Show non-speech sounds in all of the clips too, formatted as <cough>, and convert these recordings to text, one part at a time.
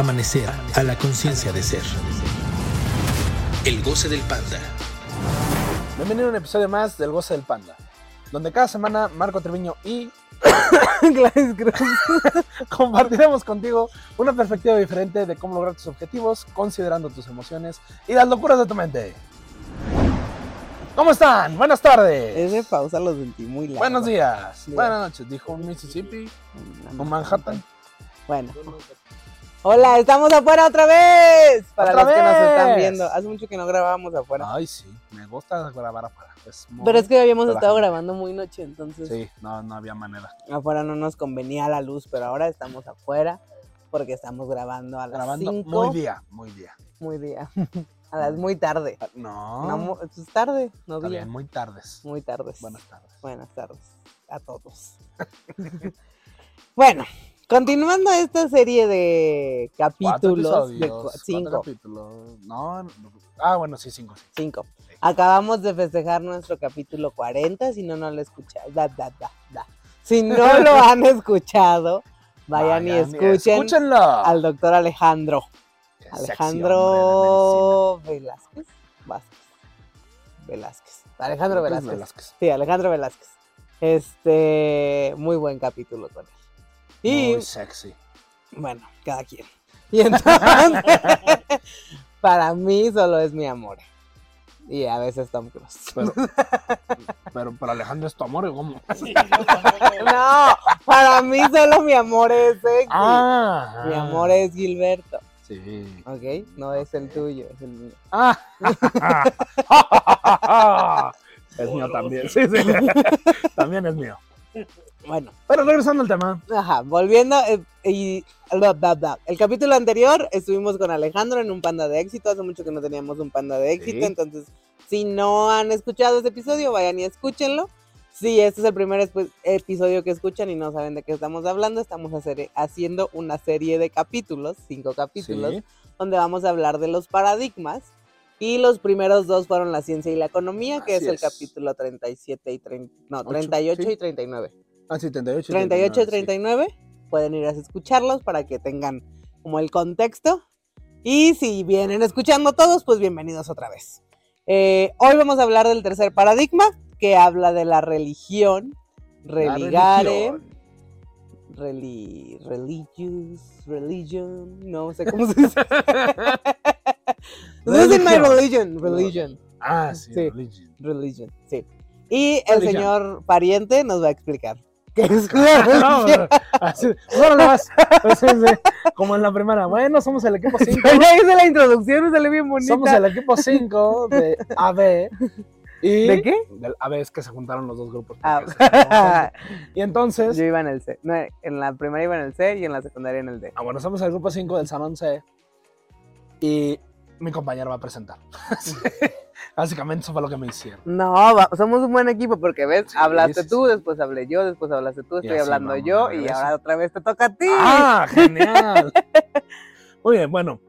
Amanecer a la conciencia de ser. El goce del panda. Bienvenido a un episodio más del Goce del Panda, donde cada semana Marco Treviño y <laughs> Gladys Cruz. <laughs> compartiremos contigo una perspectiva diferente de cómo lograr tus objetivos, considerando tus emociones y las locuras de tu mente. ¿Cómo están? Buenas tardes. Ese pausa lo sentí muy largo. Buenos días. Días. Buenas noches, dijo un Mississippi, un Manhattan. Bueno. Hola, estamos afuera otra vez. Para ¡Otra los que nos están viendo. Hace mucho que no grabábamos afuera. Ay, sí, me gusta grabar afuera. Es muy Pero es que habíamos estado grabando muy noche, entonces Sí, no, no había manera. afuera no nos convenía la luz, pero ahora estamos afuera porque estamos grabando a las Grabando 5. muy día, muy día. Muy día. <laughs> A las muy tarde. Ah, No, No, mu- es tarde, no día. bien, muy tardes. Muy tardes. Buenas tardes. Buenas tardes a todos. <laughs> bueno, continuando esta serie de ¿Cuatro capítulos, de cinco, capítulos? No, no, ah, bueno, sí, cinco. cinco. Sí. Acabamos de festejar nuestro capítulo 40, si no, no lo escuchan. Da, da, da, da. Si no <laughs> lo han escuchado, vayan y escuchen Escúchenlo. al doctor Alejandro. Alejandro Velázquez. Vázquez. Velázquez. Alejandro Velázquez. Velázquez. Sí, Alejandro Velázquez. Este, muy buen capítulo con él. Y Muy sexy. bueno, cada quien. <laughs> Y entonces, <laughs> para mí solo es mi amor. Y a veces Tom Cruise. Pero, <laughs> pero, pero Alejandro es tu amor, ¿o ¿cómo? No, para mí solo mi amor es sexy. Ah, Mi amor es Gilberto, Sí. ¿ok? No es el tuyo, es el mío. Ah. es mío también. Sí, sí. También es mío. Bueno, Pero regresando al tema. ajá, volviendo eh, y bla, bla, bla. el capítulo anterior estuvimos con Alejandro en un panda de éxito, hace mucho que no teníamos un panda de éxito, Sí. entonces si no han escuchado ese episodio, vayan y escúchenlo. Si este es el primer episodio que escuchan y no saben de qué estamos hablando, estamos hacer- haciendo una serie de capítulos, cinco capítulos, Sí. donde vamos a hablar de los paradigmas. Y los primeros dos fueron la ciencia y la economía, que Así es el es. capítulo 37 y 30, no, Ocho, 38 sí. y 39. Ah, sí, 38 y 38 y 39, 39, pueden ir a escucharlos para que tengan como el contexto. Y si vienen escuchando todos, pues bienvenidos otra vez. Eh, hoy vamos a hablar del tercer paradigma, que habla de la religión, sí. Religare, religión. reli, religious, religion, no sé cómo se dice. <laughs> This is my religion, religion, Ah, sí, Sí. religion. religion, sí. Y el señor pariente nos va a explicar qué es <laughs> No, religión. así, bueno, no más. Como en la primera. Bueno, somos el equipo 5. <laughs> Ya hice la introducción, sale bien bonita. Somos el equipo 5 de AB. Y ¿De qué? Del AB es que se juntaron los dos grupos. Ah, <laughs> y entonces, Yo iba en el C. No, en la primaria iba en el C y en la secundaria en el D. ah, bueno, somos el grupo 5 del Salón C. Y mi compañero va a presentar. <laughs> Sí. Básicamente eso fue lo que me hicieron. No, somos un buen equipo porque ves, Sí, hablaste sí, tú, después hablé yo, después hablaste tú, estoy hablando vamos, yo y ahora otra vez te toca a ti. ¡Ah, <laughs> genial! Muy bien, bueno.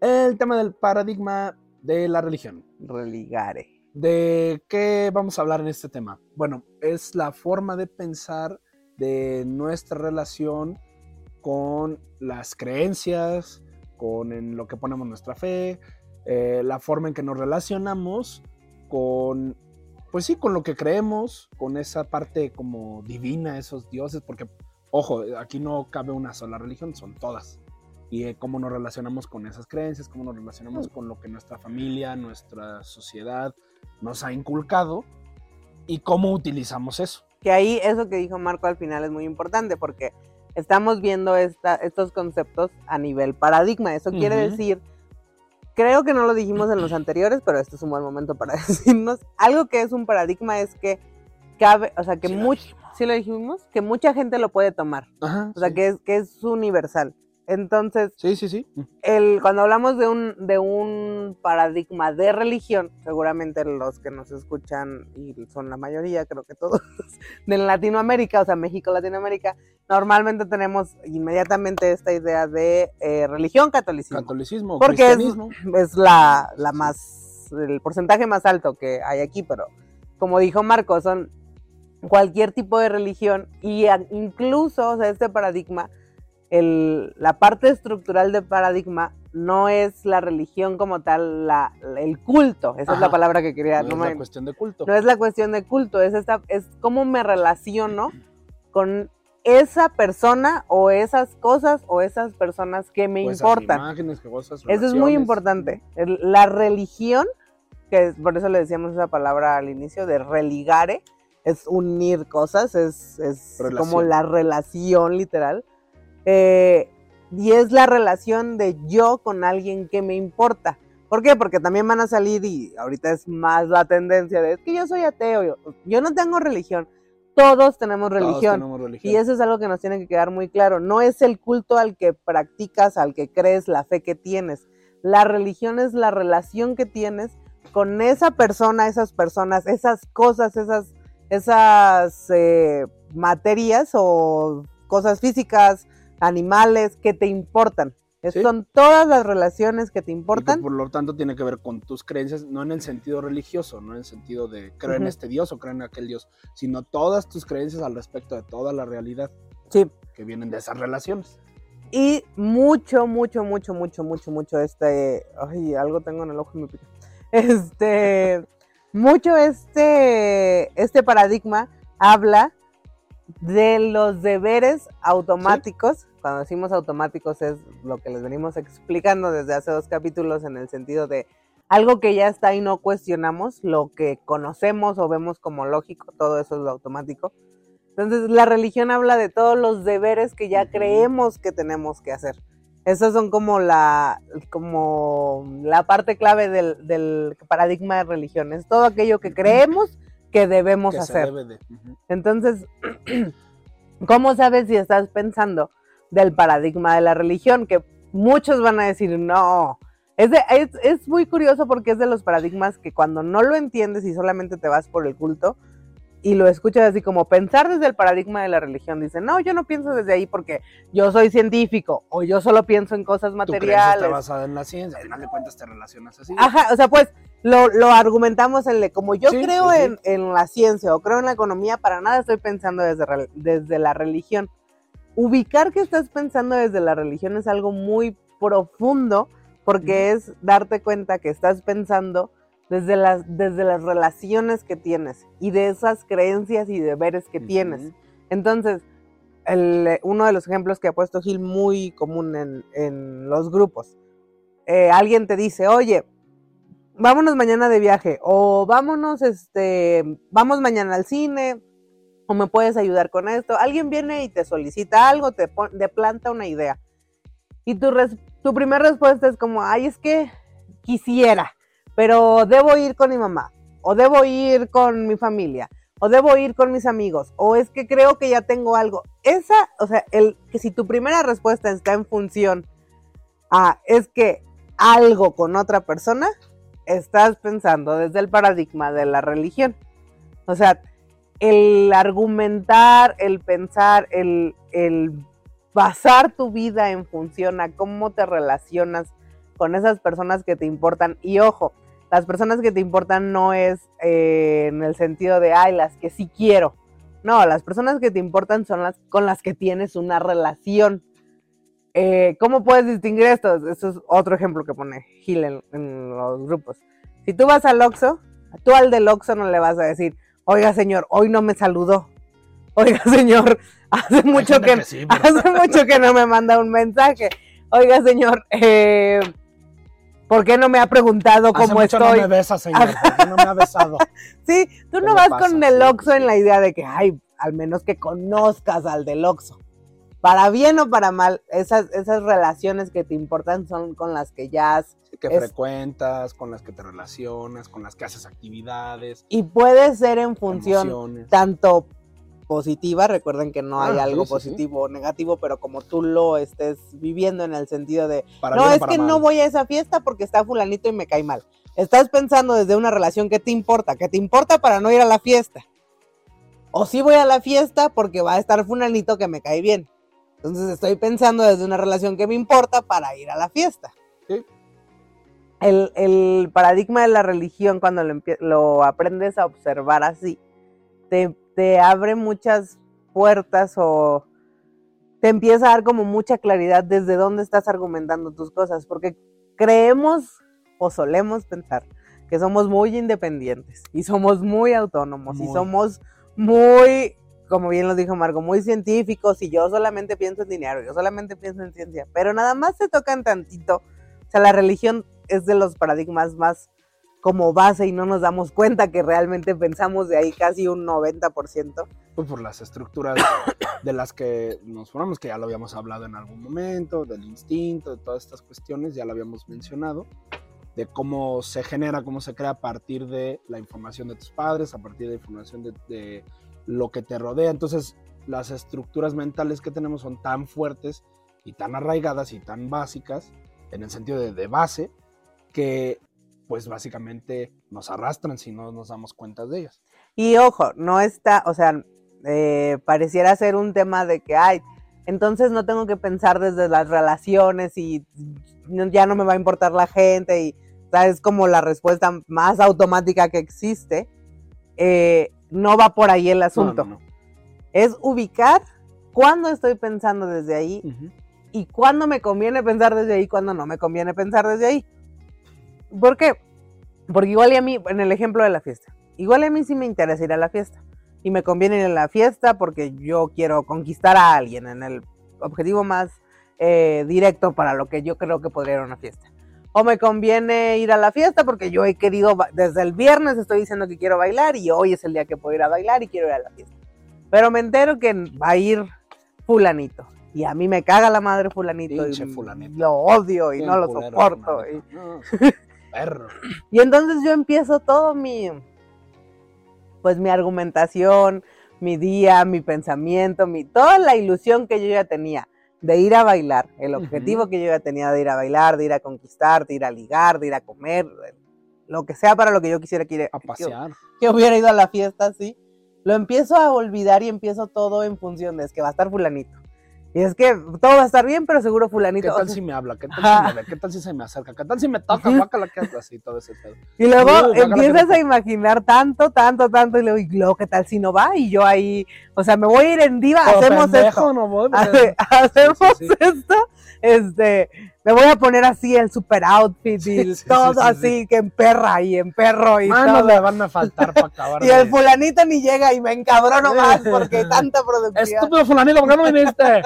El tema del paradigma de la religión. Religare. ¿De qué vamos a hablar en este tema? Bueno, es la forma de pensar de nuestra relación con las creencias, con en lo que ponemos nuestra fe, eh, la forma en que nos relacionamos con, pues sí, con lo que creemos, con esa parte como divina, esos dioses, porque, ojo, aquí no cabe una sola religión, son todas. Y eh, cómo nos relacionamos con esas creencias, cómo nos relacionamos con lo que nuestra familia, nuestra sociedad nos ha inculcado y cómo utilizamos eso. Que ahí eso que dijo Marco al final es muy importante porque estamos viendo esta, estos conceptos a nivel paradigma. Eso quiere decir, creo que no lo dijimos en los <clears throat> anteriores, pero este es un buen momento para <laughs> decirnos. Algo que es un paradigma es que cabe, o sea, que Sí lo much- ¿sí lo dijimos, que mucha gente lo puede tomar. Ajá, O sea, sí. que es, que es universal. Entonces, Sí, sí, sí. el, cuando hablamos de un, de un paradigma de religión, seguramente los que nos escuchan, y son la mayoría, creo que todos, <laughs> de Latinoamérica, o sea, México, Latinoamérica, normalmente tenemos inmediatamente esta idea de eh, religión catolicismo. Catolicismo, Porque es, cristianismo. es la, la más, el porcentaje más alto que hay aquí, pero como dijo Marco, son cualquier tipo de religión y incluso, o sea, este paradigma el, la parte estructural del paradigma no es la religión como tal, la, el culto. Esa es la palabra que quería. No, no es me- la cuestión de culto. no es la cuestión de culto, es, esta, es cómo me relaciono con esa persona o esas cosas o esas personas que me O esas importan. imágenes, que cosas, Eso es muy importante. La religión, que es- por eso le decíamos esa palabra al inicio, de religare, es unir cosas, es, es como la relación literal. Eh, y es la relación de yo con alguien que me importa. ¿Por qué? Porque también van a salir y ahorita es más la tendencia de es que yo soy ateo, yo, yo no tengo religión. Todos tenemos Todos religión. tenemos religión. Y eso es algo que nos tiene que quedar muy claro. No es el culto al que practicas, al que crees, la fe que tienes. La religión es la relación que tienes con esa persona, esas personas, esas cosas, esas, esas eh, materias o cosas físicas, animales que te importan. Sí. Son todas las relaciones que te Y que importan. por lo tanto tiene que ver con tus creencias, no en el sentido religioso, no en el sentido de creo en este Dios o creo en aquel Dios, sino todas tus creencias al respecto de toda la realidad Sí. que vienen de esas relaciones. Y mucho, mucho, mucho, mucho, mucho, mucho este. Ay, algo tengo en el ojo y me pica. <laughs> Este. mucho este. Este paradigma habla de los deberes automáticos. Cuando decimos automáticos es lo que les venimos explicando desde hace dos capítulos en el sentido de algo que ya está y no cuestionamos, lo que conocemos o vemos como lógico, todo eso es lo automático. Entonces, la religión habla de todos los deberes que ya creemos que tenemos que hacer. Esas son como la, como la parte clave del, del paradigma de religión. Es todo aquello que creemos que debemos que hacer. debe de. Ujú. Entonces, <clears throat> <clears throat> ¿cómo sabes si estás pensando del paradigma de la religión? Que muchos van a decir, no. Es, es, es muy curioso porque es de los paradigmas que cuando no lo entiendes y solamente te vas por el culto y lo escuchas así como pensar desde el paradigma de la religión, dice, no, yo no pienso desde ahí porque yo soy científico o yo solo pienso en cosas Tu materiales. está basada en la ciencia, al final de cuentas te relacionas así. Ajá, o sea, pues lo, lo argumentamos en le, como yo Sí, creo sí, sí. En, en la ciencia o creo en la economía, para nada estoy pensando desde, desde la religión. Ubicar que estás pensando desde la religión es algo muy profundo porque es darte cuenta que estás pensando desde las, desde las relaciones que tienes y de esas creencias y deberes que tienes. Entonces, el, uno de los ejemplos que ha puesto Gil muy común en, en los grupos, eh, alguien te dice, oye, vámonos mañana de viaje, o vámonos, este, vamos mañana al cine, o me puedes ayudar con esto. Alguien viene y te solicita algo, te, pon- te planta una idea. Y tu, res- tu primera respuesta es como, ay, es que quisiera, pero debo ir con mi mamá, o debo ir con mi familia, o debo ir con mis amigos, o es que creo que ya tengo algo. Esa, o sea, el que si tu primera respuesta está en función a es que algo con otra persona, estás pensando desde el paradigma de la religión. O sea, el argumentar, el pensar, el, el basar tu vida en función a cómo te relacionas con esas personas que te importan. Y ojo, las personas que te importan no es eh, en el sentido de, ay, las que sí quiero. No, las personas que te importan son las con las que tienes una relación. Eh, ¿Cómo puedes distinguir esto? Eso es otro ejemplo que pone Gil en, en los grupos. Si tú vas al Oxxo, tú al del Oxxo no le vas a decir, oiga señor, hoy no me saludó. Oiga <laughs> señor, hace mucho que, sí, pero- <laughs> hace mucho que no me manda un mensaje. Oiga señor, eh, ¿por qué no me ha preguntado Hace cómo mucho estoy? no me besa, señor, <laughs> porque no me ha besado. Sí, tú ¿Qué no vas pasa? con el Oxxo en la idea de que, ay, al menos que conozcas al del Oxxo. Para bien o para mal, esas, esas relaciones que te importan son con las que ya has... que Es- frecuentas, con las que te relacionas, con las que haces actividades, Y puede ser en función emociones. tanto positiva, recuerden que no hay Ah, algo sí, sí, sí. positivo o negativo, pero como tú lo estés viviendo en el sentido de, para no, bien es que no voy a esa fiesta porque está fulanito y me cae mal. Estás pensando desde una relación que te importa, que te importa para no ir a la fiesta. O sí voy a la fiesta porque va a estar fulanito que me cae bien. Entonces estoy pensando desde una relación que me importa para ir a la fiesta. Sí. El, el paradigma de la religión, cuando lo, lo aprendes a observar así, te, te abre muchas puertas o te empieza a dar como mucha claridad desde dónde estás argumentando tus cosas, porque creemos o solemos pensar que somos muy independientes y somos muy autónomos y somos muy, como bien lo dijo Marco, muy científicos y yo solamente pienso en dinero, yo solamente pienso en ciencia, pero nada más se tocan tantito. O sea, la religión es de los paradigmas más como base y no nos damos cuenta que realmente pensamos de ahí casi un 90%. Pues por las estructuras <coughs> de las que nos formamos, que ya lo habíamos hablado en algún momento, del instinto, de todas estas cuestiones, ya lo habíamos mencionado, de cómo se genera, cómo se crea a partir de la información de tus padres, a partir de la información de, de lo que te rodea. Entonces, las estructuras mentales que tenemos son tan fuertes y tan arraigadas y tan básicas, en el sentido de, de base, que pues básicamente nos arrastran si no nos damos cuenta de ellas. Y ojo, no está, o sea, eh, pareciera ser un tema de que, ay, entonces no tengo que pensar desde las relaciones y no- ya no me va a importar la gente y o sea, es como la respuesta más automática que existe. Eh, no va por ahí el asunto. No, no, Es ubicar cuándo estoy pensando desde ahí y cuándo me conviene pensar desde ahí, cuándo no me conviene pensar desde ahí. ¿Por qué? Porque igual y a mí, en el ejemplo de la fiesta, igual a mí sí me interesa ir a la fiesta. Y me conviene ir a la fiesta porque yo quiero conquistar a alguien en el objetivo más eh, directo para lo que yo creo que podría ir a una fiesta. O me conviene ir a la fiesta porque yo he querido, desde el viernes estoy diciendo que quiero bailar y hoy es el día que puedo ir a bailar y quiero ir a la fiesta. Pero me entero que va a ir fulanito. Y a mí me caga la madre fulanito. Pinche y fulanito. Lo odio y Bien no lo culero, soporto. y- <laughs> perro. y entonces yo empiezo todo mi, pues mi argumentación, mi día, mi pensamiento, mi, toda la ilusión que yo ya tenía de ir a bailar, el objetivo que yo ya tenía de ir a bailar, de ir a conquistar, de ir a ligar, de ir a comer, lo que sea para lo que yo quisiera que, A que- pasear. que hubiera ido a la fiesta, sí, lo empiezo a olvidar y empiezo todo en función de es que va a estar fulanito. Y es que todo va a estar bien, pero seguro ¿Qué fulanito. o tal si me habla? ¿Qué tal si me ve? ¿Qué tal si se me acerca? ¿Qué tal si me toca? Guácala, ¿qué haces? Así, todo ese pedo. Y luego Uh, empiezas qué a imaginar tanto, tanto, tanto, y luego, y luego, ¿qué tal si no va? Y yo ahí, o sea, me voy a ir en diva, hacemos pendejo, esto. no voy, <laughs> pues, hacemos Sí, sí, esto, este, me voy a poner así el super outfit y <laughs> Sí, sí, todo sí, sí, así, que en perra y en perro y Manos todo. le van a faltar para acabar. <laughs> Y de- el fulanito ni llega y me encabrono más <laughs> porque tanta producción. Estúpido fulanito, ¿por qué no viniste?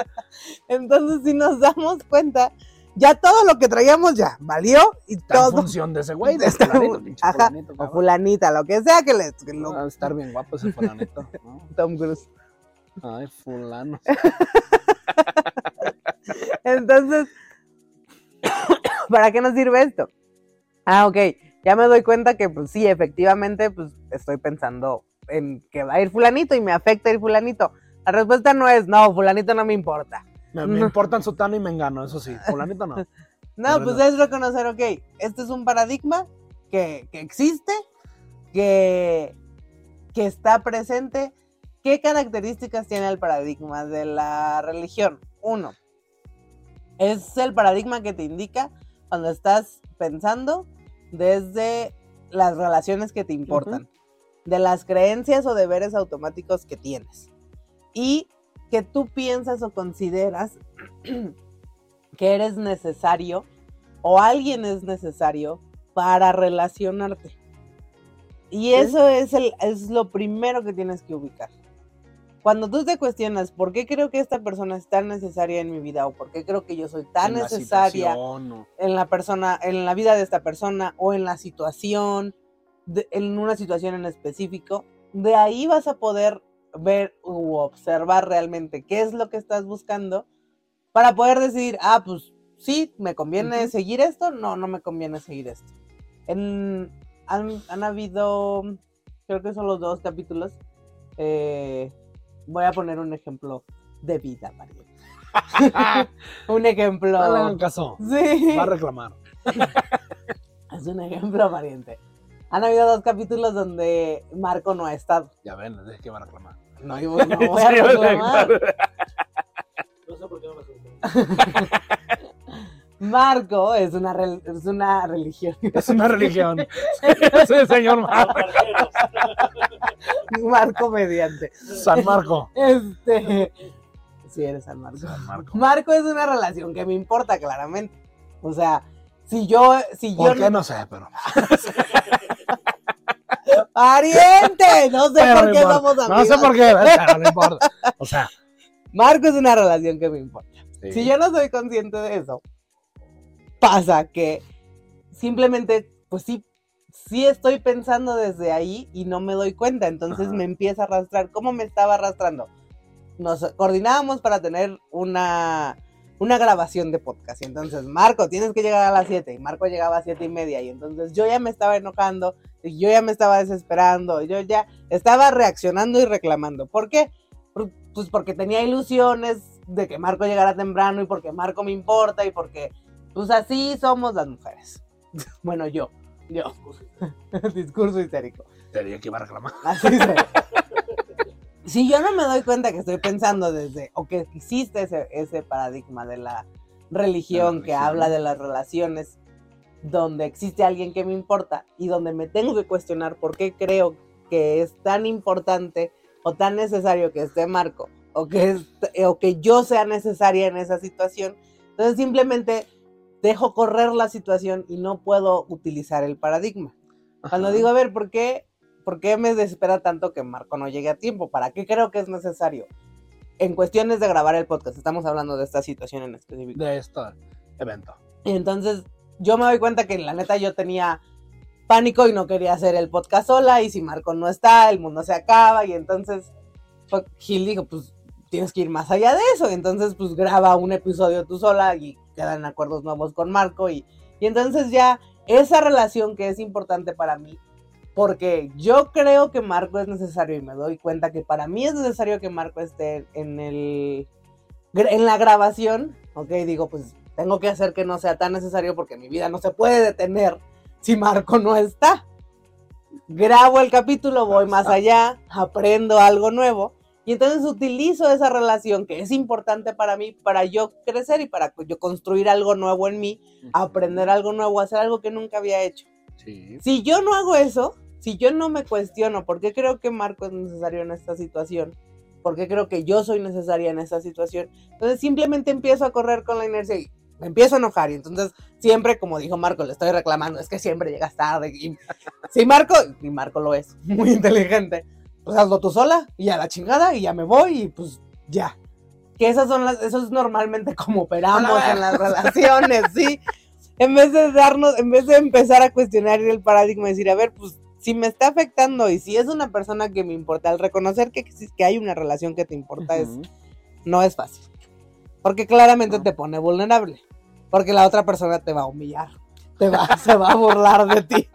Entonces, si nos damos cuenta, ya todo lo que traíamos ya valió y Está en todo. función de ese güey, de Está- fulanito, pinche ajá, fulanito, O fulanita, lo que sea que le. que lo- Va a estar bien guapo ese fulanito. ¿no? Tom Cruise. Ay, fulano. Entonces, <coughs> ¿para qué nos sirve esto? Ah, ok. Ya me doy cuenta que, pues sí, efectivamente, pues estoy pensando en que va a ir fulanito y me afecta ir fulanito. La respuesta no es, no, fulanito no me importa. Me, me No. importan Sutano y Mengano, eso sí. <laughs> Fulanito no. No, Pero pues no. es reconocer, ok, este es un paradigma que, que existe, que, que está presente. ¿Qué características tiene el paradigma de la religión? Uno, es el paradigma que te indica cuando estás pensando desde las relaciones que te importan, de las creencias o deberes automáticos que tienes. Y que tú piensas o consideras <clears throat> que eres necesario o alguien es necesario para relacionarte. Y eso es, el, es lo primero que tienes que ubicar. Cuando tú te cuestionas por qué creo que esta persona es tan necesaria en mi vida o por qué creo que yo soy tan En la necesaria o- en la persona, en la vida de esta persona o en la situación, de- en una situación en específico, de ahí vas a poder ver u observar realmente qué es lo que estás buscando para poder decidir, ah, pues sí, me conviene Ujú. seguir esto, no, no me conviene seguir esto. En- han, han habido, creo que son los dos capítulos, eh, voy a poner un ejemplo de vida, María. <laughs> un ejemplo. No le hagan caso. Sí. Va a reclamar. <laughs> Es un ejemplo, pariente. Han habido dos capítulos donde Marco no ha estado. Ya ven, dije que va a reclamar. No, yo no voy <laughs> a reclamar. No sé por qué no me. Marco es una, es una religión. Es una religión. sí, señor Mar- Marqueros. Marco mediante. San Marco. Este. Sí, eres San Marco. San Marco. Marco es una relación que me importa, claramente. O sea, si yo, si ¿Por yo qué? No sé, pero. <laughs> ¡Pariente! No sé pero por qué importa. somos amigos. No sé por qué, pero no importa. O sea, Marco es una relación que me importa. sí. Si yo no soy consciente de eso, pasa que simplemente, pues sí, sí estoy pensando desde ahí y no me doy cuenta. Entonces Ajá. me empieza a arrastrar. ¿Cómo me estaba arrastrando? Nos coordinábamos para tener una, una grabación de podcast. Y entonces, Marco, tienes que llegar a las 7. Y Marco llegaba a 7 y media. Y entonces yo ya me estaba enojando. Y yo ya me estaba desesperando. Yo ya estaba reaccionando y reclamando. ¿Por qué? Pues porque tenía ilusiones de que Marco llegara temprano y porque Marco me importa y porque, pues así somos las mujeres. <laughs> Bueno, yo, yo. <laughs> Discurso histérico. Tenía que iba a reclamar. Así soy. Si yo no me doy cuenta que estoy pensando desde, o que existe ese, ese paradigma de la religión que habla de las relaciones, donde existe alguien que me importa y donde me tengo que cuestionar por qué creo que es tan importante o tan necesario que esté Marco, o que, es- o que yo sea necesaria en esa situación, entonces simplemente dejo correr la situación y no puedo utilizar el paradigma. Cuando Ajá. digo, a ver, ¿por qué, ¿por qué me desespera tanto que Marco no llegue a tiempo? ¿Para qué creo que es necesario? En cuestiones de grabar el podcast, estamos hablando de esta situación en específico. De este evento. Y entonces yo me doy cuenta que la neta yo tenía pánico y no quería hacer el podcast sola y si Marco no está, el mundo se acaba y entonces fue- Gil dijo, pues tienes que ir más allá de eso. Y entonces pues graba un episodio tú sola y quedan acuerdos nuevos con Marco y, y entonces ya esa relación que es importante para mí, porque yo creo que Marco es necesario y me doy cuenta que para mí es necesario que Marco esté en el en la grabación, ok, digo, pues tengo que hacer que no sea tan necesario porque mi vida no se puede detener si Marco no está. Grabo el capítulo, voy más allá, aprendo algo nuevo y entonces utilizo esa relación que es importante para mí para yo crecer y para yo construir algo nuevo en mí, aprender algo nuevo, hacer algo que nunca había hecho. Sí. Si yo no hago eso, si yo no me cuestiono por qué creo que Marco es necesario en esta situación, por qué creo que yo soy necesaria en esta situación, entonces simplemente empiezo a correr con la inercia y me empiezo a enojar. Y entonces siempre, como dijo Marco, le estoy reclamando, es que siempre llegas tarde. Y si Marco, y Marco lo es, muy inteligente, pues hazlo tú sola y a la chingada y ya me voy y pues ya. Que esas son las, eso es normalmente como operamos en las relaciones, <laughs> ¿sí? En vez de darnos, en vez de empezar a cuestionar el paradigma y decir, a ver, pues si me está afectando y si es una persona que me importa, al reconocer que, que hay una relación que te importa es, Ujú. no es fácil. Porque claramente No. te pone vulnerable. Porque la otra persona te va a humillar. Te va, <laughs> se va a burlar de ti.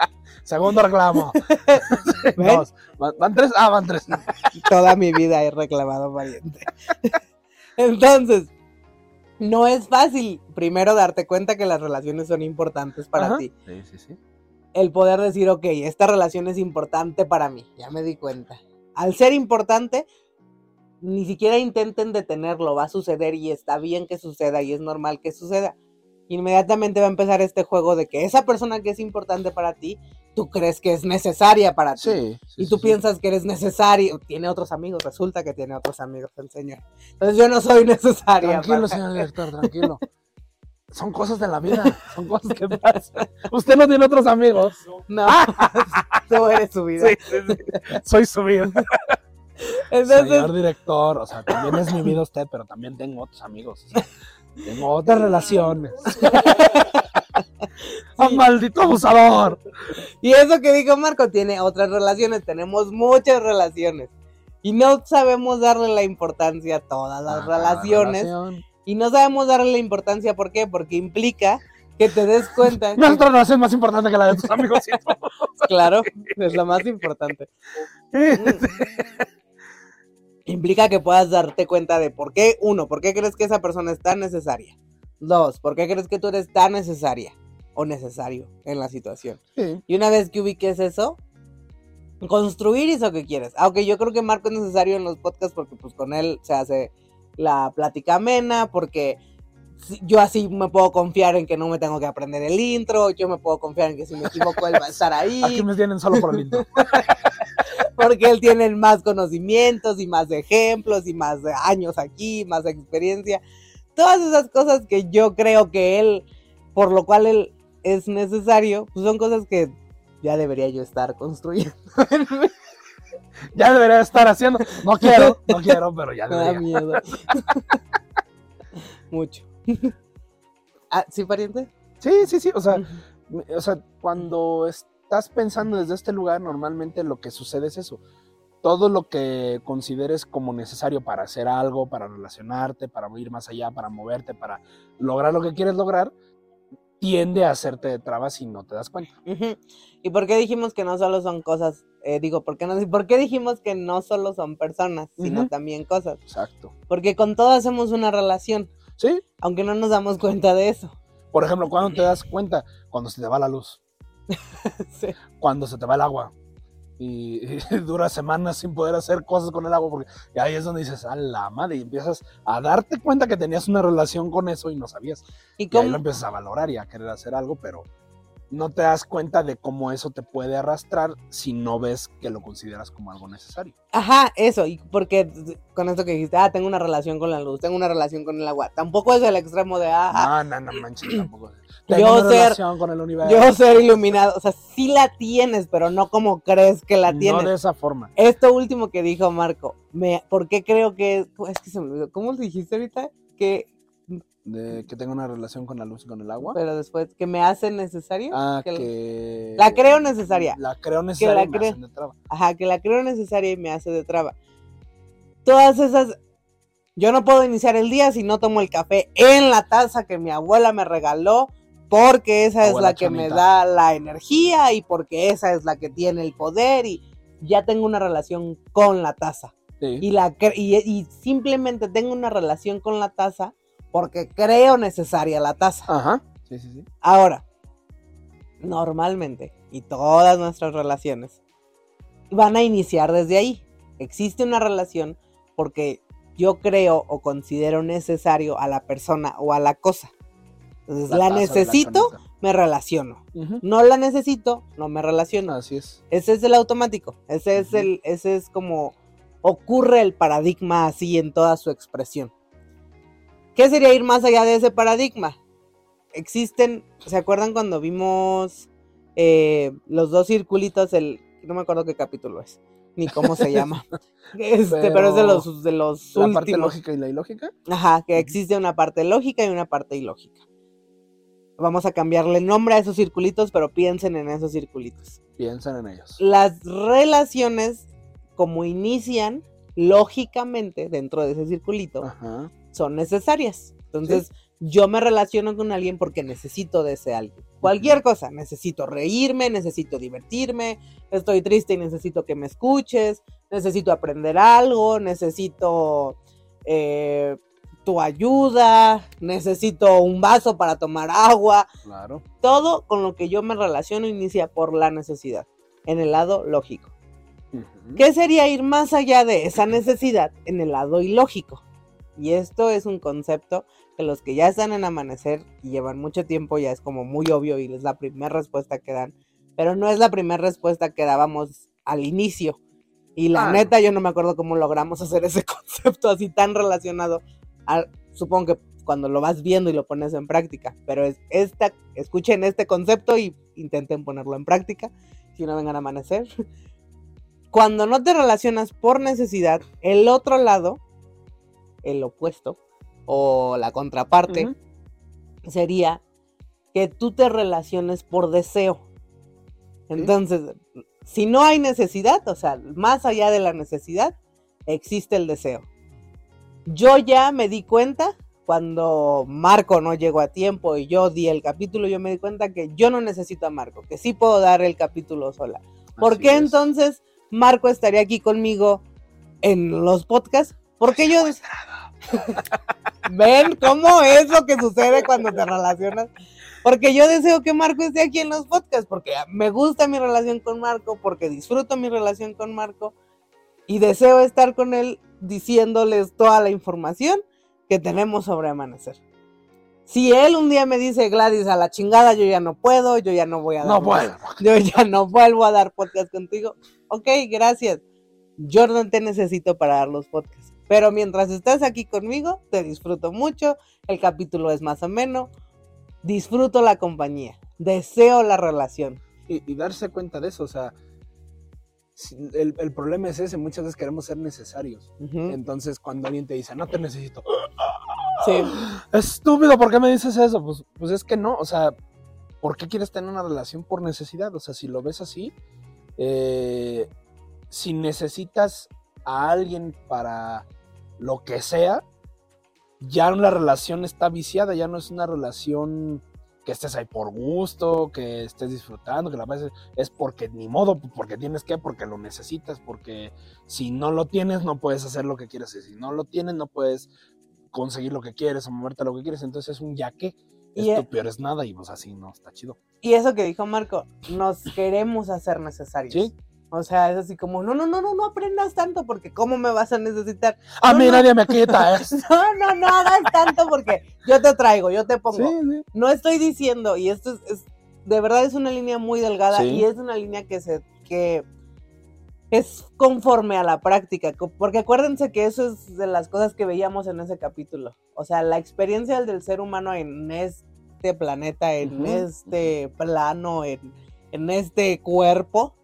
Segundo reclamo. <laughs> <laughs> Dos. ¿Van, van tres? Ah, van tres. Toda mi vida he reclamado pariente. <laughs> Entonces, no es fácil primero darte cuenta que las relaciones son importantes para Ajá. ti. Sí, sí, sí. El poder decir, ok, esta relación es importante para mí. Ya me di cuenta. Al ser importante, ni siquiera intenten detenerlo. Va a suceder y está bien que suceda y es normal que suceda. Inmediatamente va a empezar este juego de que esa persona que es importante para ti, tú crees que es necesaria para ti. Sí. sí, y tú sí, piensas que eres necesario, tiene otros amigos, resulta que tiene otros amigos el señor. Entonces yo no soy <laughs> necesaria. Tranquilo, para- señor director, tranquilo. <laughs> Son cosas de la vida, son cosas que <laughs> pasan. Usted no tiene otros amigos. No, tú eres su vida. Soy su vida. <laughs> Entonces, Señor director, o sea, también es mi vida usted, pero también tengo otros amigos. o sea, tengo otras relaciones. <laughs> ¡Ah, maldito abusador! y eso que dijo Marco, tiene otras relaciones, tenemos muchas relaciones. Y no sabemos darle la importancia a todas las relaciones. relación. Y no sabemos darle la importancia, ¿por qué? Porque implica que te des cuenta. <laughs> que- Nuestra relación es más importante que la de tus amigos. claro, es lo más importante. Implica que puedas darte cuenta de por qué, uno, por qué crees que esa persona es tan necesaria. Dos, por qué crees que tú eres tan necesaria o necesario en la situación. Sí. Y una vez que ubiques eso, construir eso que quieres. Aunque yo creo que Marco es necesario en los podcasts porque pues con él se hace la plática amena, porque yo así me puedo confiar en que no me tengo que aprender el intro, yo me puedo confiar en que si me equivoco él va a estar ahí. <laughs> Aquí me tienen solo por el intro. <laughs> porque él tiene más conocimientos y más ejemplos y más años aquí, más experiencia. Todas esas cosas que yo creo que él, por lo cual él es necesario, pues son cosas que ya debería yo estar construyendo. <laughs> Ya debería estar haciendo. No quiero, no quiero, pero ya <laughs> Me da debería. miedo. <laughs> Mucho. Ah, ¿Sí, pariente? Sí, sí, sí. O sea, o sea, cuando estás pensando desde este lugar, normalmente lo que sucede es eso. Todo lo que consideres como necesario para hacer algo, para relacionarte, para ir más allá, para moverte, para lograr lo que quieres lograr, tiende a hacerte de trabas y no te das cuenta. ¿Y por qué dijimos que no solo son cosas? Eh, digo, ¿por qué, no, <laughs> ¿por qué dijimos que no solo son personas, sino también cosas? Exacto. Porque con todo hacemos una relación, Sí. aunque no nos damos cuenta de eso. Por ejemplo, ¿cuándo te das cuenta? Cuando se te va la luz, <laughs> Sí. cuando se te va el agua. Y, y <laughs> duras semanas sin poder hacer cosas con el agua, porque ahí es donde dices, a la madre, y empiezas a darte cuenta que tenías una relación con eso y no sabías. ¿Y Y ahí lo empiezas a valorar y a querer hacer algo, pero no te das cuenta de cómo eso te puede arrastrar si no ves que lo consideras como algo necesario. Ajá, eso, y porque con esto que dijiste, ah, tengo una relación con la luz, tengo una relación con el agua, tampoco es el extremo de, ah, No, no, no manches tampoco. <clears throat> Yo Tengo una ser- relación con el universo. yo ser iluminado, o sea, sí la tienes, pero no como crees que la tienes. No de esa forma. Esto último que dijo Marco, me, ¿por qué creo que es, es que se me olvidó, ¿cómo lo dijiste ahorita? Que, De que tengo una relación con la luz y con el agua. pero después, que me hace necesario. Ah, que- que... La creo necesaria. La creo necesaria la y me cre- de traba. Ajá, que la creo necesaria y me hace de traba. Todas esas. Yo no puedo iniciar el día si no tomo el café en la taza que mi abuela me regaló, porque esa es Abuela la que me chanita. da la energía y porque esa es la que tiene el poder y ya tengo una relación con la taza. Sí. Y, la, y, y simplemente tengo una relación con la taza porque creo necesaria la taza. Ajá. Sí, sí, sí. Ahora, normalmente, y todas nuestras relaciones van a iniciar desde ahí. Existe una relación porque yo creo o considero necesario a la persona o a la cosa. Entonces, la, necesito, me relaciono. No la necesito, no me relaciono. Así es. Ese es el automático. Ese es el, ese es como ocurre el paradigma así en toda su expresión. ¿Qué sería ir más allá de ese paradigma? Existen, ¿se acuerdan cuando vimos eh, los dos circulitos? El, no me acuerdo qué capítulo es, ni cómo se llama. <laughs> Este, pero, es de los, de los La parte lógica y la ilógica. Ajá, que existe una parte lógica y una parte ilógica. Vamos a cambiarle el nombre a esos circulitos, pero piensen en esos circulitos Piensan en ellos. las relaciones, como inician lógicamente dentro de ese circulito, Ajá. Son necesarias. Entonces, yo me relaciono con alguien porque necesito de ese alguien. Cualquier cosa, necesito reírme, necesito divertirme, estoy triste y necesito que me escuches, necesito aprender algo, necesito eh, tu ayuda, necesito un vaso para tomar agua, Claro. todo con lo que yo me relaciono inicia por la necesidad, en el lado lógico. ¿Qué sería ir más allá de esa necesidad en el lado ilógico? Y esto es un concepto que los que ya están en amanecer y llevan mucho tiempo ya es como muy obvio y es la primera respuesta que dan, pero no es la primera respuesta que dábamos al inicio. Y la Ah, neta yo no me acuerdo cómo logramos <laughs> hacer ese concepto así tan relacionado. al- supongo que cuando lo vas viendo y lo pones en práctica, pero es esta, escuchen este concepto y intenten ponerlo en práctica, si no vengan a amanecer. <laughs> Cuando no te relacionas por necesidad, el otro lado, el opuesto o la contraparte, sería que tú te relaciones por deseo. Entonces, si no hay necesidad, o sea, más allá de la necesidad, existe el deseo. Yo ya me di cuenta cuando Marco no llegó a tiempo y yo di el capítulo, yo me di cuenta que yo no necesito a Marco, que sí puedo dar el capítulo sola. ¿Por Así qué es. entonces Marco estaría aquí conmigo en los podcasts? Porque yo... <laughs> ¿Ven cómo es lo que sucede cuando te relacionas? Porque yo deseo que Marco esté aquí en los podcasts, porque me gusta mi relación con Marco, porque disfruto mi relación con Marco y deseo estar con él diciéndoles toda la información que tenemos sobre Amanecer. Si él un día me dice, Gladys, a la chingada, yo ya no puedo, yo ya no voy a dar No puedo. <laughs> yo ya no vuelvo a dar podcast contigo, ok, gracias. No te necesito para dar los podcasts. Pero mientras estás aquí conmigo, te disfruto mucho. El capítulo es más o menos. Disfruto la compañía. Deseo la relación. Y, y darse cuenta de eso, o sea, el, el problema es ese, muchas veces queremos ser necesarios. Entonces, cuando alguien te dice, no te necesito, Sí. <gasps> estúpido, ¿por qué me dices eso? Pues, pues es que no, o sea, ¿por qué quieres tener una relación por necesidad? O sea, si lo ves así, eh, si necesitas a alguien para lo que sea, ya la relación está viciada, ya no es una relación que estés ahí por gusto, que estés disfrutando, que la pases, es porque ni modo, porque tienes que, porque lo necesitas, porque si no lo tienes no puedes hacer lo que quieres, y si no lo tienes no puedes conseguir lo que quieres o moverte a lo que quieres, entonces es un ya que, es Y, tu peor es nada y pues así no, está chido. Y eso que dijo Marco, nos queremos hacer necesarios. Sí. O sea, es así como, no, no, no, no, no aprendas tanto porque ¿cómo me vas a necesitar? A No, mí no. nadie me quita esto. <laughs> No, no, no hagas tanto porque yo te traigo, yo te pongo. Sí, sí. No estoy diciendo, y esto es, es- de verdad es una línea muy delgada Sí. y es una línea que se, que es conforme a la práctica, porque acuérdense que eso es de las cosas que veíamos en ese capítulo. O sea, la experiencia del ser humano en este planeta, en este plano, en, en este cuerpo,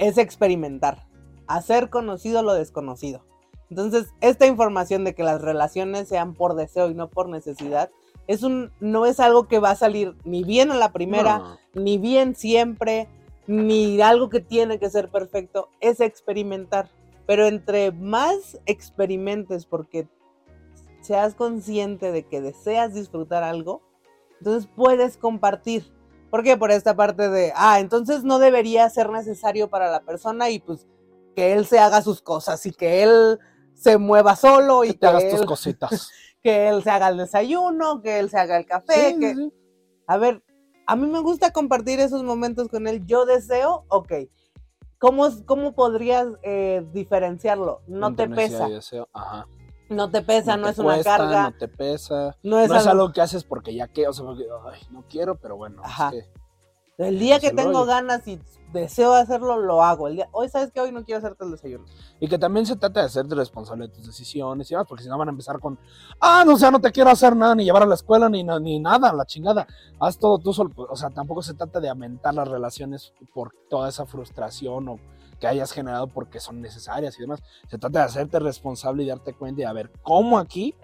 es experimentar, hacer conocido lo desconocido. Entonces, esta información de que las relaciones sean por deseo y no por necesidad, es un, no es algo que va a salir ni bien a la primera, No. ni bien siempre, ni algo que tiene que ser perfecto, es experimentar. Pero entre más experimentes porque seas consciente de que deseas disfrutar algo, entonces puedes compartir. ¿Por qué? Por esta parte de, ah, entonces no debería ser necesario para la persona y pues que él se haga sus cosas y que él se mueva solo y Que tus él, cositas. <laughs> que él se haga el desayuno, que él se haga el café, Sí, que... sí. A ver, a mí me gusta compartir esos momentos con él. Yo deseo, ok. ¿Cómo, cómo podrías eh, diferenciarlo? No te pesa, deseo, Ajá. No te pesa, no, te es una carga, No te pesa. no es, no es algo... que haces porque ya que, o sea, porque, ay, no quiero, pero bueno. es Ajá. que- El día que tengo ganas y deseo hacerlo, lo hago. El día, hoy sabes que hoy no quiero hacerte el desayuno. Y que también se trata de hacerte responsable de tus decisiones y demás, porque si no van a empezar con, ah, no, o sea, no te quiero hacer nada, ni llevar a la escuela, ni, ni nada, la chingada. Haz todo tú solo. O sea, tampoco se trata de aumentar las relaciones por toda esa frustración o que hayas generado porque son necesarias y demás. Se trata de hacerte responsable y darte cuenta y a ver, ¿cómo aquí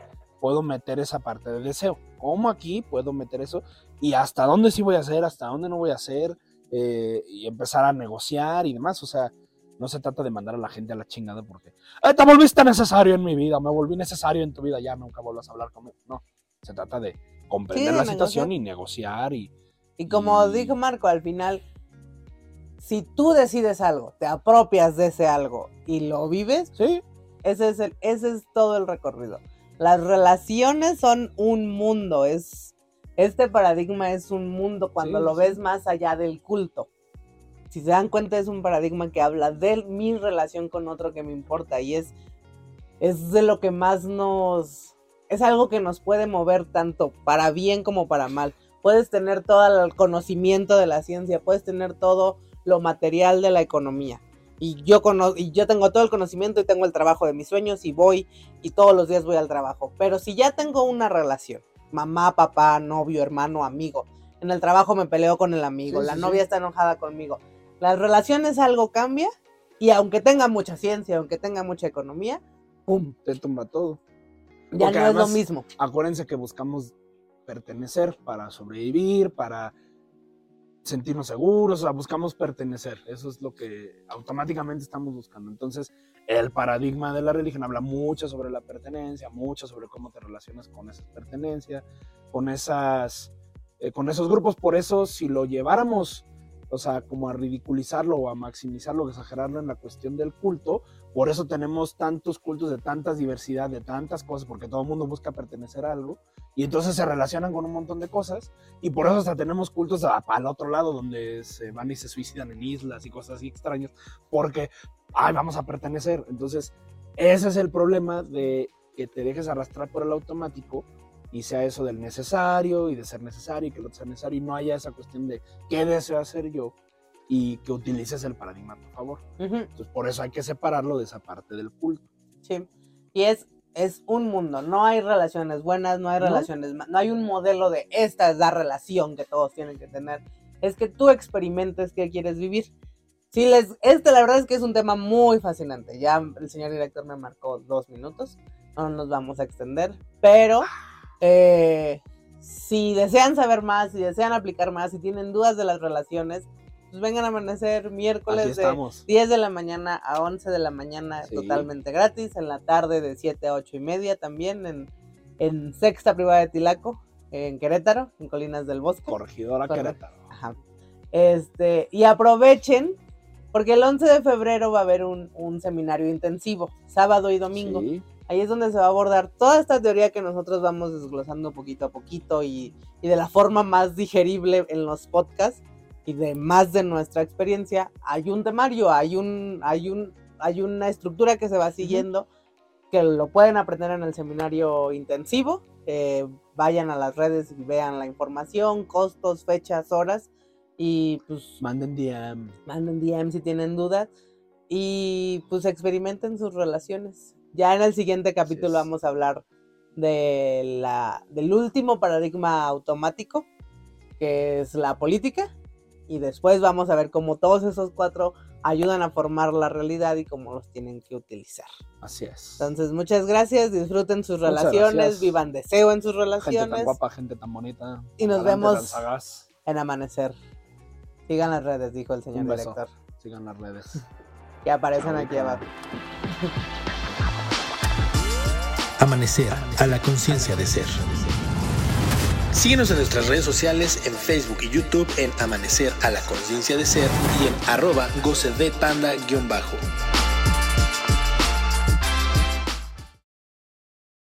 puedo meter esa parte de deseo? ¿Cómo aquí puedo meter eso? Y hasta dónde sí voy a hacer, hasta dónde no voy a hacer, eh, y empezar a negociar y demás. O sea, no se trata de mandar a la gente a la chingada porque "Ay, te volviste necesario en mi vida, me volví necesario en tu vida, ya nunca vuelvas a hablar conmigo. No, se trata de comprender Sí, la situación y negociar y Y como Y- dijo Marco, al final, si tú decides algo, te apropias de ese algo y lo vives, sí, ese es, el, ese es todo el recorrido. Las relaciones son un mundo, es este paradigma es un mundo cuando Sí, lo sí. ves más allá del culto. Si se dan cuenta es un paradigma que habla de mi relación con otro que me importa y es es de lo que más nos es algo que nos puede mover tanto para bien como para mal. Puedes tener todo el conocimiento de la ciencia, puedes tener todo lo material de la economía. Y yo, cono y yo tengo todo el conocimiento y tengo el trabajo de mis sueños y voy y todos los días voy al trabajo. Pero si ya tengo una relación, mamá, papá, novio, hermano, amigo, en el trabajo me peleo con el amigo, Sí, la sí, novia sí. está enojada conmigo. Las relaciones algo cambia y aunque tenga mucha ciencia, aunque tenga mucha economía, ¡pum! te tumba todo. Ya Porque no además, es lo mismo. Acuérdense que buscamos pertenecer para sobrevivir, para sentirnos seguros, o sea, buscamos pertenecer. Eso es lo que automáticamente estamos buscando. Entonces, el paradigma de la religión habla mucho sobre la pertenencia, mucho sobre cómo te relacionas con esa pertenencia, con esas, eh, con esos grupos. Por eso, si lo lleváramos, o sea, como a ridiculizarlo o a maximizarlo, exagerarlo en la cuestión del culto, por eso tenemos tantos cultos de tantas diversidad, de tantas cosas, porque todo el mundo busca pertenecer a algo y entonces se relacionan con un montón de cosas y por eso hasta tenemos cultos al otro lado donde se van y se suicidan en islas y cosas así extrañas porque ay vamos a pertenecer. Entonces ese es el problema de que te dejes arrastrar por el automático y sea eso del necesario y de ser necesario y que lo otro sea necesario y no haya esa cuestión de qué deseo hacer yo y que utilices el paradigma a tu favor. Ujú, Entonces, por eso hay que separarlo de esa parte del culto. Sí. Y es, es un mundo. No hay relaciones buenas, no hay ¿No? relaciones malas. No hay un modelo de esta es la relación que todos tienen que tener. Es que tú experimentes qué quieres vivir. Sí, les, este la verdad es que es un tema muy fascinante. Ya el señor director me marcó dos minutos. No nos vamos a extender. Pero eh, si desean saber más, si desean aplicar más, si tienen dudas de las relaciones, pues vengan a amanecer miércoles de estamos. 10 de la mañana a 11 de la mañana Sí. totalmente gratis, en la tarde de 7 a 8 y media también en, en Sexta Privada de Tilaco, en Querétaro, en Colinas del Bosque. Corregidora. Querétaro. Ajá. Este, y aprovechen, porque el 11 de febrero va a haber un, un seminario intensivo, sábado y domingo. Sí, Ahí es donde se va a abordar toda esta teoría que nosotros vamos desglosando poquito a poquito y, y de la forma más digerible en los podcasts y de más de nuestra experiencia. Hay un temario, hay un, hay un, hay una estructura que se va siguiendo que lo pueden aprender en el seminario intensivo. Eh, vayan a las redes y vean la información, costos, fechas, horas y pues Manden DM. manden DM si tienen dudas y pues experimenten sus relaciones. Ya en el siguiente capítulo vamos a hablar de la, del último paradigma automático, que es la política, y después vamos a ver cómo todos esos cuatro ayudan a formar la realidad y cómo los tienen que utilizar. Así es. Entonces, muchas gracias, disfruten sus Muchas relaciones, gracias. vivan deseo en sus gente tan relaciones guapa, gente tan bonita. Y nos vemos. en amanecer. Sigan las redes, dijo el señor Un beso. director, Sigan las redes. que aparecen aquí abajo. <laughs> Amanecer a la conciencia de ser. Síguenos en nuestras redes sociales en Facebook y YouTube en Amanecer a la conciencia de ser y en arroba goce